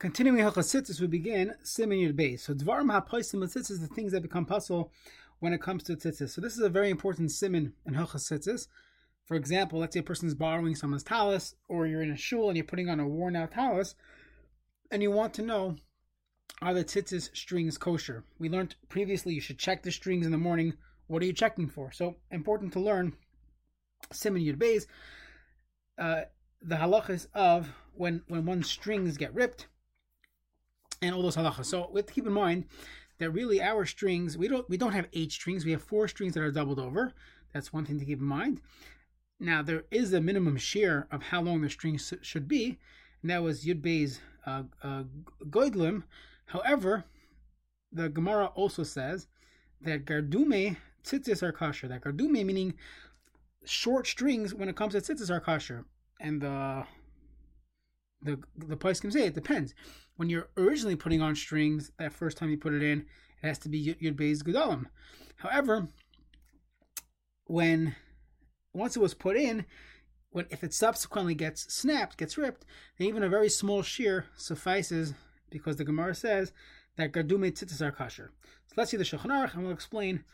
Continuing Hilchas we begin Simin Yud Beis. So Dvarim HaPoisim Tzitzis the things that become posul when it comes to tzitzis. So this is a very important simin in Hilchas For example, let's say a person is borrowing someone's talus, or you're in a shul and you're putting on a worn out talus, and you want to know are the tzitzis strings kosher? We learned previously you should check the strings in the morning. What are you checking for? So important to learn Simin Yud Beis, uh, the halachas of when when one's strings get ripped and all those halachas. So we have to keep in mind that really our strings we don't we don't have eight strings. We have four strings that are doubled over. That's one thing to keep in mind. Now there is a minimum share of how long the strings should be, and that was Yud Bey's uh, uh, Goidlim. However, the Gemara also says that Gardume tzitzis are kosher. That Gardume meaning short strings when it comes to tzitzis are kosher, and the the the place can say it depends. When you're originally putting on strings, that first time you put it in, it has to be Yud Beis Gedalim. However, when once it was put in, when if it subsequently gets snapped, gets ripped, then even a very small shear suffices because the Gemara says that Gardume tzitzis are kosher. So let's see the Shulchan and we'll explain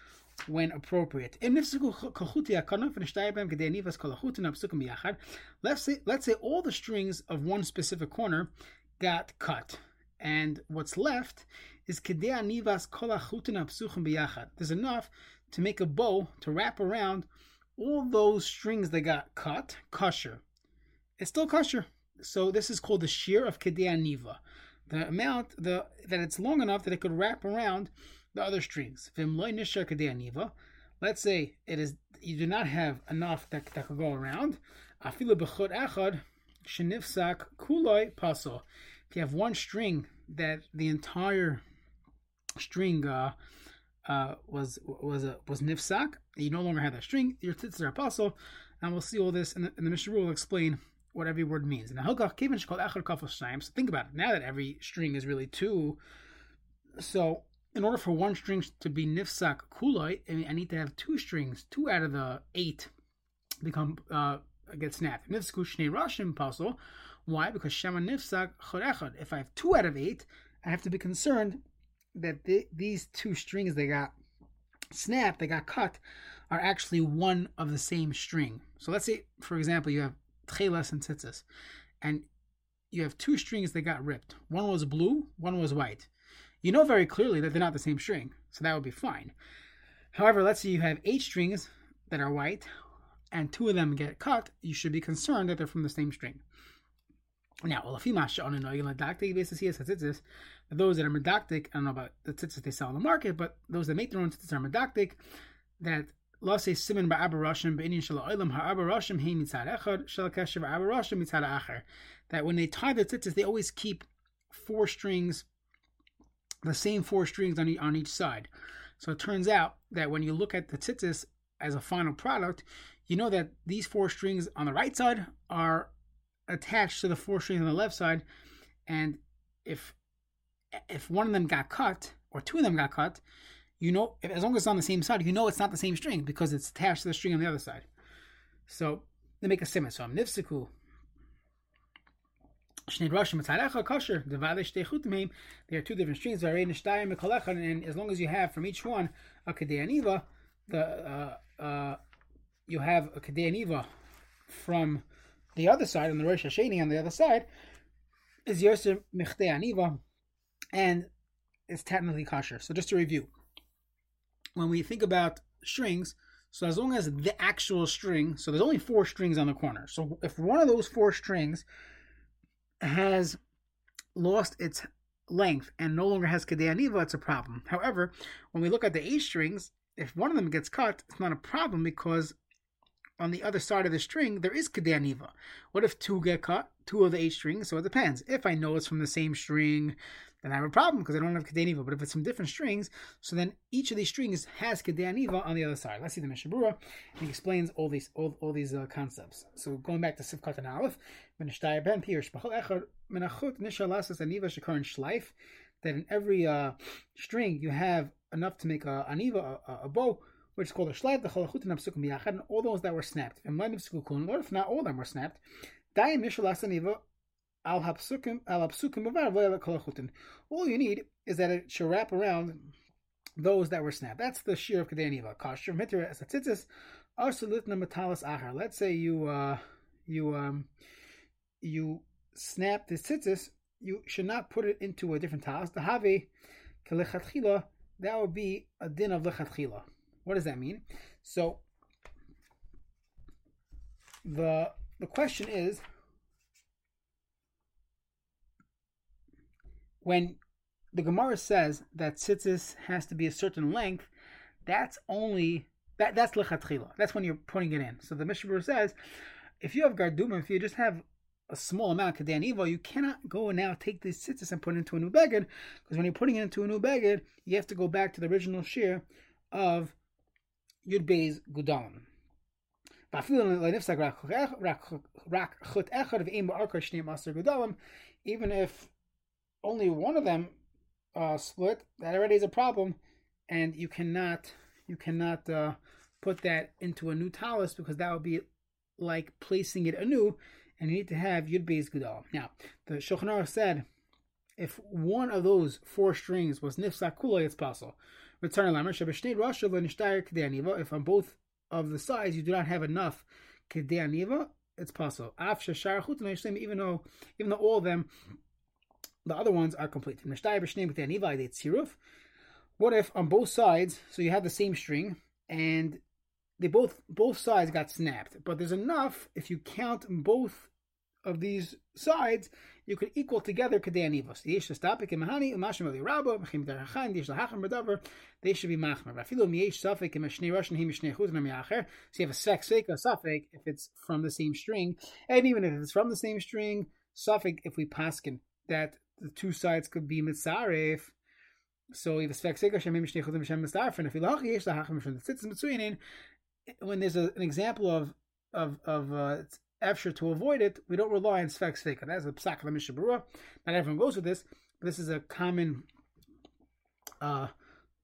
when appropriate. Let's say, let's say all the strings of one specific corner got cut, and what's left is There's enough to make a bow to wrap around all those strings that got cut, kosher. It's still kosher. So this is called the shear of Kedea Niva. The amount the, that it's long enough that it could wrap around the other strings. Let's say it is you do not have enough that, that could go around. If you have one string that the entire string uh, uh, was was a, was nifsak, you no longer have that string. Your tzitzis are apostle, and we'll see all this in the, in the Mishnah will explain what every word means. Now, Hilkach Kevin called Echad Kafel so think about it. Now that every string is really two, so in order for one string to be nifsak kuloi, I need to have two strings, two out of the eight become uh, get snapped. Nifsku shnei rashim posul. Why? Because shema nifsak chorechad. If I have two out of eight, I have to be concerned that the, these two strings they got snapped, they got cut, are actually one of the same string. So let's say, for example, you have tchelas and tzitzis, and you have two strings that got ripped. One was blue, one was white you know very clearly that they're not the same string, so that would be fine. However, let's say you have eight strings that are white and two of them get cut, you should be concerned that they're from the same string. Now, those that are medactic, I don't know about the tzitzis they sell on the market, but those that make their own tzitzis are medactic, that simin ba'abarashim be'inyan shel ha'olam ha'abarashim he mitzad echad ha'abarashim mitzad acher. That when they tie the tzitzis, they always keep four strings the same four strings on, on each side. So it turns out that when you look at the tzitzis as a final product, you know that these four strings on the right side are attached to the four strings on the left side, and if if one of them got cut or two of them got cut, you know as long as it's on the same side, you know it's not the same string because it's attached to the string on the other side. So they make a simon. So I'm nifsiku they are two different strings. And as long as you have from each one a kedei the uh, uh, you have a kedei from the other side on the Rosh Hasheni on the other side is Yosef Michte Aniva, and it's technically kosher. So just to review, when we think about strings, so as long as the actual string, so there's only four strings on the corner. So if one of those four strings has lost its length and no longer has Aniva, it's a problem. However, when we look at the A strings, if one of them gets cut, it's not a problem because on the other side of the string, there is Kedei Aniva. What if two get cut? Two of the eight strings? So it depends. If I know it's from the same string, then I have a problem because I don't have Kedei Aniva. But if it's from different strings, so then each of these strings has Kedei Aniva on the other side. Let's see the Mishnah Berurah. He explains all these all, all these uh, concepts. So going back to Sif Katan Aleph, that in every uh, string you have enough to make a aniva, a, a bow, which is called a shleif, the chalachut and apsukim yachad, and all those that were snapped. And if not all of them were snapped, dayim mishalas aniva al hapsukim al hapsukim All you need is that it should wrap around those that were snapped. That's the shear of kedaniva. Kasher mitra as a tzitzis arsulitna metalis achar. Let's say you uh, you um you snap the tzitzis, you should not put it into a different talis. The have kelechatchila that would be a din of lechatchila. What does that mean? So the the question is when the Gemara says that tzitzis has to be a certain length, that's only that that's lechatchila. That's when you're putting it in. So the Mishnah says, if you have garduma, if you just have a small amount kedan ivo, you cannot go and now take this tzitzis and put it into a new beged, because when you're putting it into a new beged, you have to go back to the original shear of yud beis gudalim. Even if only one of them uh, split, that already is a problem, and you cannot you cannot uh, put that into a new talus because that would be like placing it anew, and you need to have yud beis gudal. Now, the Shulchan said if one of those four strings was nifsak kula, it's possible. If on both of the sides you do not have enough kedei it's possible. Even though even though all of them the other ones are complete. What if on both sides, so you have the same string, and they both both sides got snapped, but there's enough if you count both of these sides, you could equal together kadei anivos. The yesh stapik imahani umashim ali rabba mechim derachan yesh lahacham b'davar. They should be machmer. Vafilu miyesh safik im shnei rush him nam. So you have a sek a safik if it's from the same string, and even if it's from the same string, safik if we paskin that the two sides could be mitzaref. So if a it's sfek shemim shnei chudim shem mitzaref, if ilach yesh lahachim from the tzitzis mitzuinin, when there's a, an example of of of uh, efshir to avoid it, we don't rely on sfek sveka. That's a psak of the Mishnah Berurah. Not everyone goes with this. But this is a common uh,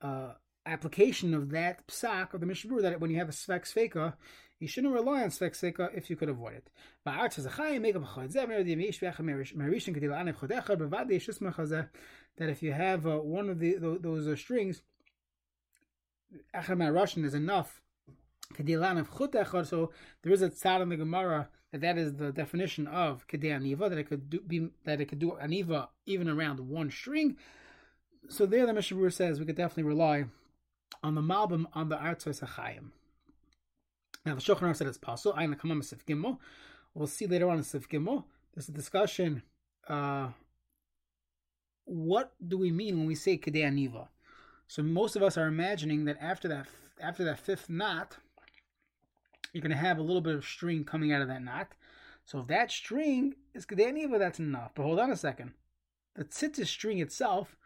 uh, application of that psak of the Mishnah Berurah that when you have a sfek sveka, you shouldn't rely on Svek Seka if you could avoid it. That if you have uh, one of the those, uh, strings, Russian is enough. So there is a tzad in the Gemara that that is the definition of kedei aniva that it could do be that it could do aniva even around one string. So there, the Mishnah says we could definitely rely on the malbim on the artzos achayim. Now the Shulchan said it's possible. I'm come on Sif Gimel. We'll see later on in Sif Gimel. There's a discussion. Uh, what do we mean when we say Kedei Aniva? So most of us are imagining that after that after that fifth knot, you're going to have a little bit of string coming out of that knot. So if that string is Kedei Aniva, that's enough. But hold on a second. The tzitzis string itself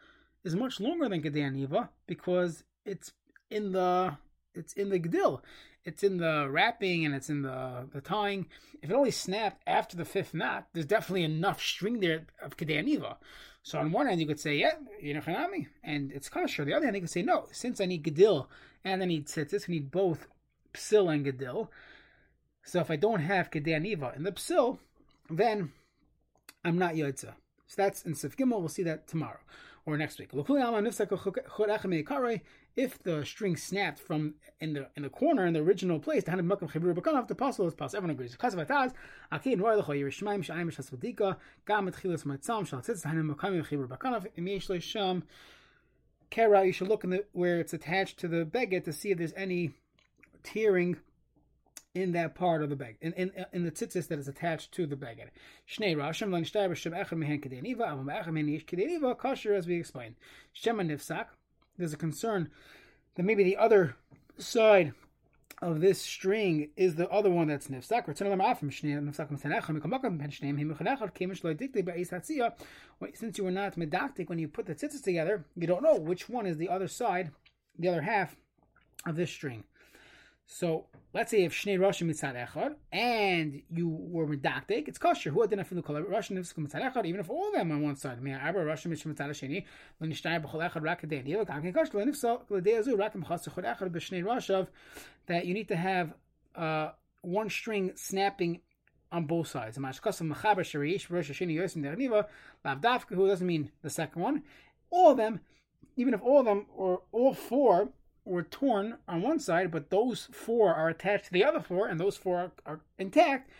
is much longer than Kedei because it's in the it's in the Gdil it's in the wrapping and it's in the, the tying. If it only snapped after the fifth knot, there's definitely enough string there of Kedei So on one hand, you could say, yeah, you know, Hanami, and it's kosher. The other hand, you could say, no, since I need Gedil and I need Tzitzis, I need both Psil and Gedil. So if I don't have Kedei in the Psil, then I'm not Yotza. So that's in Sif Gimel. We'll see that tomorrow or next week. If the string snapped from in the in the corner in the original place, the possible is possible. Everyone agrees. You should look in the where it's attached to the beged to see if there's any tearing in that part of the bag, in, in, in the tzitzis that is attached to the bag. Shnei Rashim, Lan Shtai B'Shem Echad Mehen Kedeniva, Avam Echad Mehen Kedeniva, Kasher, as we explained. Shema Nifsak, there's a concern that maybe the other side of this string is the other one that's nifsak. Ah, since you were not medactic when you put the tzitzis together, you don't know which one is the other side, the other half of this string. So let's say if Shnei Roshim mitzad echad and you were medactic, it's kosher. Who didn't feel the Roshim mitzad echad, even if all of them on one side. May Abba Roshim mitzad sheni when Yishnai b'chol echad rak kadei niyel kakin kosher. And if so, l'dei azu rak mchas echad b'shnei Roshav that you need to have uh, one string snapping on both sides. Who doesn't mean the second one. All of them, even if all of them or all four were torn on one side, but those four are attached to the other four, and those four are, are intact,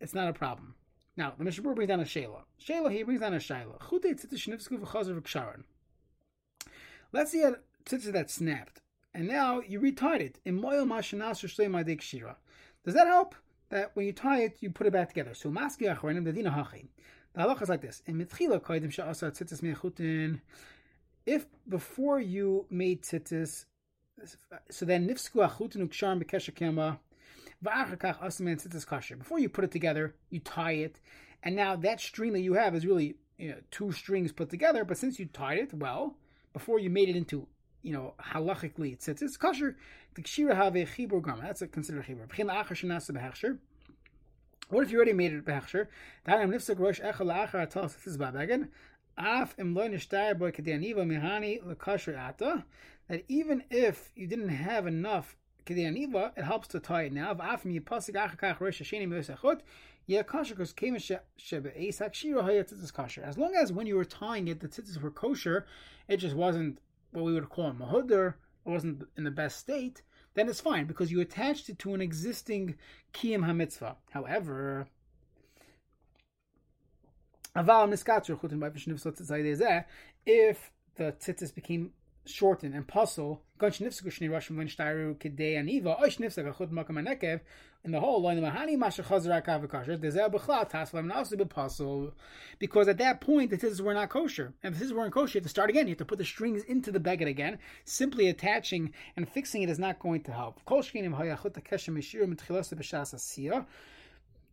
it's not a problem. Now, the Mishnah brings down a Shayla. Shayla, he brings down a Shayla. Let's see a tzitzit that snapped, and now you retied it. Does that help? That when you tie it, you put it back together. So the dina. The is like this: in. If before you made tzitzis, so then nifsku achutin uksharim bekesha kema. Before you put it together, you tie it, and now that string that you have is really you know, two strings put together. But since you tied it well before you made it into you know halachically it's kosher. The kshira have a chibur gama. That's a considered chibur. What if you already made it behechsher? Ta'anim That even if you didn't have enough it helps to tie it now. As long as when you were tying it, the tzitzis were kosher, it just wasn't what we would call a mahudr, it wasn't in the best state, then it's fine because you attached it to an existing kiyam hamitzvah. However, if the tzitzis became shortened and posul in the whole because at that point the tzitzis were not kosher. And if the tzitzis weren't kosher you have to start again. You have to put the strings into the beggar again. Simply attaching and fixing it is not going to help.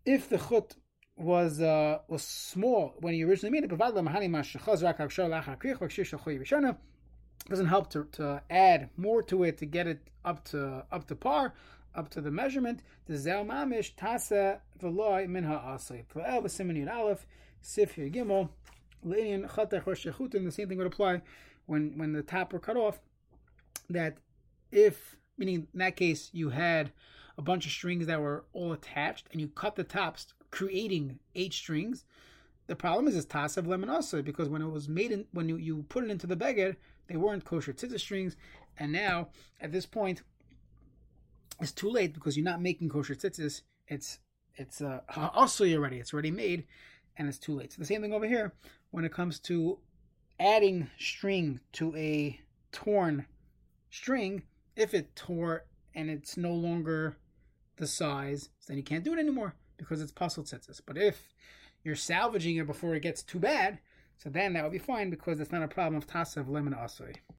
If the chut was uh, was small when he originally made it but doesn't help to, to add more to it to get it up to up to par, up to the measurement. The zel mamish tasa v'loy minha asay. V'el v'simin aleph sif gimel leinian chatach rosh The same thing would apply when when the top were cut off. That if meaning in that case you had a bunch of strings that were all attached and you cut the tops, creating eight strings. The problem is it's tasav lemon also because when it was made in, when you, you put it into the beged, they weren't kosher tzitzit strings, and now at this point, it's too late because you're not making kosher tzitzis. It's it's uh, also already. It's already made, and it's too late. So the same thing over here when it comes to adding string to a torn string. If it tore and it's no longer the size, then you can't do it anymore because it's posul tzitzis. But if you're salvaging it before it gets too bad, so then that would be fine because it's not a problem of tasav lemon asui.